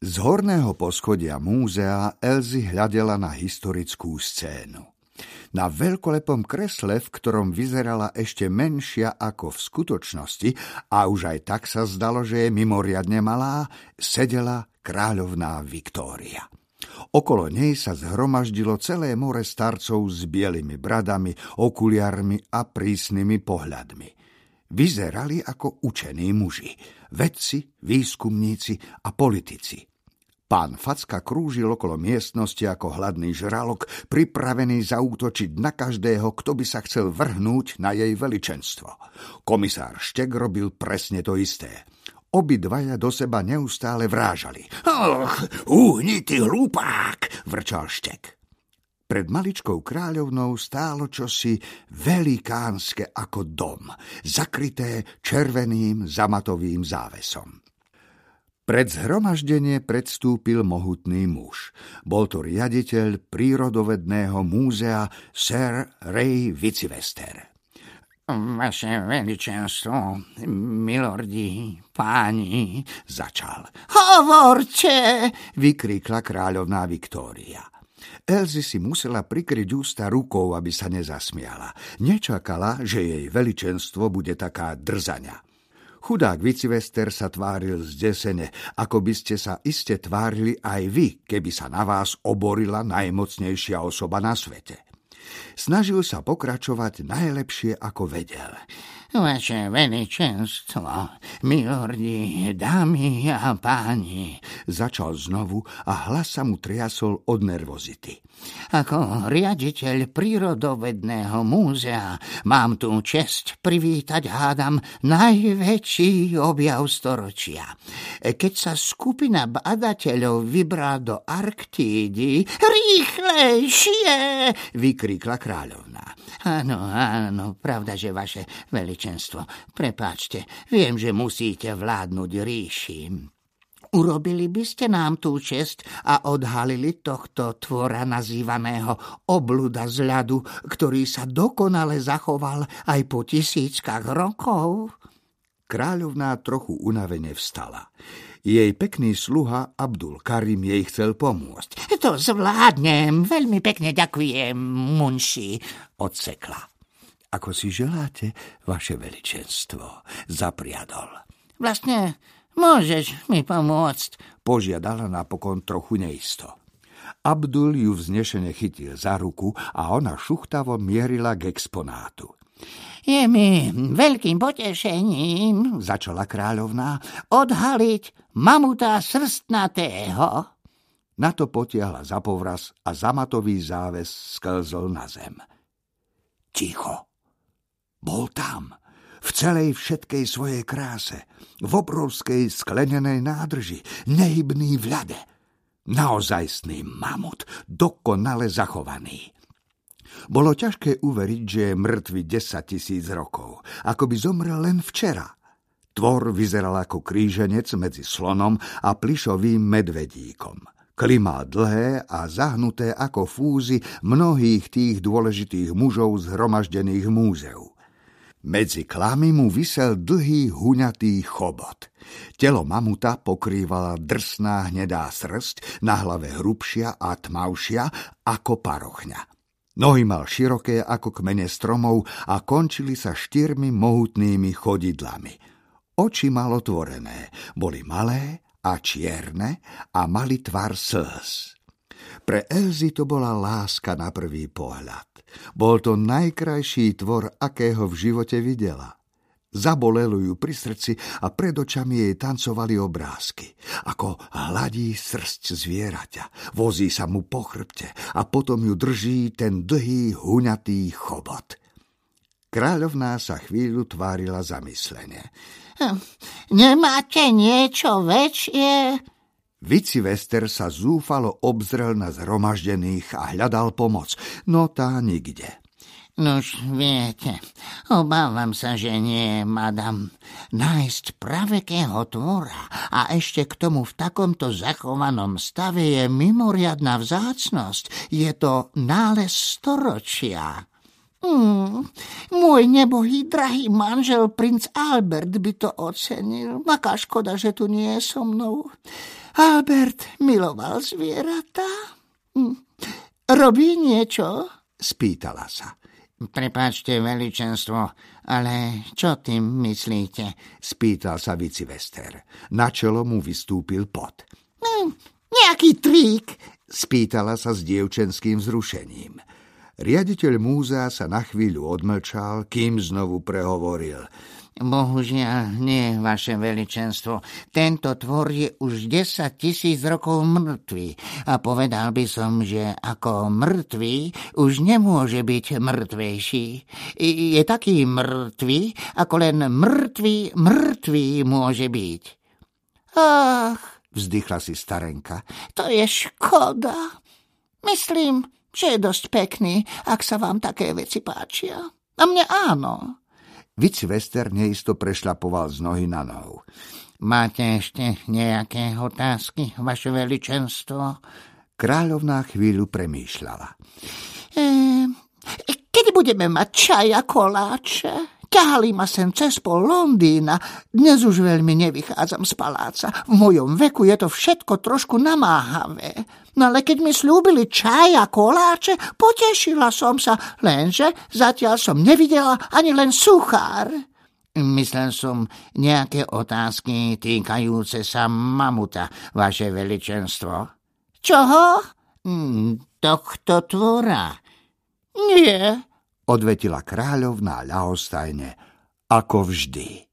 Z horného poschodia múzea Elzy hľadela na historickú scénu. Na veľkolepom kresle, v ktorom vyzerala ešte menšia ako v skutočnosti, a už aj tak sa zdalo, že je mimoriadne malá, sedela kráľovná Viktória. Okolo nej sa zhromaždilo celé more starcov s bielými bradami, okuliarmi a prísnymi pohľadmi. Vyzerali ako učení muži, vedci, výskumníci a politici. Pán Facka krúžil okolo miestnosti ako hladný žralok, pripravený zaútočiť na každého, kto by sa chcel vrhnúť na jej veličenstvo. Komisár Štek robil presne to isté. Obidvaja do seba neustále vrážali. Och, uhni ty hlupák, vrčal Štek. Pred maličkou kráľovnou stálo čosi velikánske ako dom, zakryté červeným zamatovým závesom. Pred zhromaždenie predstúpil mohutný muž. Bol to riaditeľ prírodovedného múzea Sir Ray Vicivester. Vaše veličenstvo, milordi, páni, začal. Hovorte, vykríkla kráľovná Viktória. Elzy si musela prikryť ústa rukou, aby sa nezasmiala. Nečakala, že jej veličenstvo bude taká drzania. Chudák Vicivester sa tváril zdesene, ako by ste sa iste tvárili aj vy, keby sa na vás oborila najmocnejšia osoba na svete. Snažil sa pokračovať najlepšie, ako vedel. Vaše veličenstvo, milordi, dámy a páni, začal znovu a hlas sa mu triasol od nervozity. Ako riaditeľ prírodovedného múzea mám tu čest privítať, hádam, najväčší objav storočia. Keď sa skupina badateľov vybrá do Arktídy, rýchlejšie, vykríkla kráľovná. Áno, áno, pravda, že vaše veličenstvo. Prepáčte, viem, že musíte vládnuť ríši. Urobili by ste nám tú čest a odhalili tohto tvora nazývaného obluda z ľadu, ktorý sa dokonale zachoval aj po tisíckach rokov? Kráľovná trochu unavene vstala. Jej pekný sluha Abdul Karim jej chcel pomôcť. To zvládnem, veľmi pekne ďakujem, munši, odsekla. Ako si želáte, vaše veličenstvo, zapriadol. Vlastne Môžeš mi pomôcť, požiadala napokon trochu neisto. Abdul ju vznešene chytil za ruku a ona šuchtavo mierila k exponátu. Je mi veľkým potešením, začala kráľovná, odhaliť mamuta srstnatého. Na to potiahla za povraz a zamatový záves sklzol na zem. Ticho. Tam v celej všetkej svojej kráse, v obrovskej sklenenej nádrži, nehybný v ľade. Naozajstný mamut, dokonale zachovaný. Bolo ťažké uveriť, že je mŕtvy 10 tisíc rokov, ako by zomrel len včera. Tvor vyzeral ako kríženec medzi slonom a plišovým medvedíkom. Klima dlhé a zahnuté ako fúzy mnohých tých dôležitých mužov zhromaždených múzeu. Medzi klamy mu vysel dlhý huňatý chobot. Telo mamuta pokrývala drsná hnedá srst, na hlave hrubšia a tmavšia ako parochňa. Nohy mal široké ako kmene stromov a končili sa štyrmi mohutnými chodidlami. Oči mal otvorené, boli malé a čierne a mali tvar slz. Pre Elzy to bola láska na prvý pohľad. Bol to najkrajší tvor, akého v živote videla. Zabolelo ju pri srdci a pred očami jej tancovali obrázky. Ako hladí srst zvieraťa, vozí sa mu po chrbte a potom ju drží ten dlhý, huňatý chobot. Kráľovná sa chvíľu tvárila zamyslenie. Hm, nemáte niečo väčšie? Vicivester sa zúfalo obzrel na zhromaždených a hľadal pomoc, no tá nikde. Nož viete, obávam sa, že nie, madam. Nájsť pravekého tvora a ešte k tomu v takomto zachovanom stave je mimoriadná vzácnosť. Je to nález storočia. Hmm, môj nebohý drahý manžel, princ Albert, by to ocenil. Aká škoda, že tu nie je so mnou. Albert miloval zvieratá? Hm. Robí niečo? Spýtala sa. Prepáčte, veličenstvo, ale čo tým myslíte? Spýtal sa Vicivester. Na čelo mu vystúpil pot. Hm, nejaký trík, spýtala sa s dievčenským vzrušením. Riaditeľ múzea sa na chvíľu odmlčal, kým znovu prehovoril – Bohužiaľ, nie, vaše veličenstvo. Tento tvor je už 10 tisíc rokov mŕtvý a povedal by som, že ako mŕtvý už nemôže byť mŕtvejší. Je taký mŕtvý, ako len mŕtvý, mŕtvý môže byť. Ach, vzdychla si starenka, to je škoda. Myslím, že je dosť pekný, ak sa vám také veci páčia. A mne áno. Vic Wester neisto prešľapoval z nohy na nohu. Máte ešte nejaké otázky, vaše veličenstvo? Kráľovná chvíľu premýšľala. E, kedy budeme mať čaj a koláče? Ťahali ma sem cez pol Londýna. Dnes už veľmi nevychádzam z paláca. V mojom veku je to všetko trošku namáhavé. No ale keď mi slúbili čaj a koláče, potešila som sa, lenže zatiaľ som nevidela ani len suchár. Myslel som nejaké otázky týkajúce sa mamuta, vaše veličenstvo. Čoho? Hm, tohto tvora. Nie, odvetila kráľovná ľahostajne, ako vždy.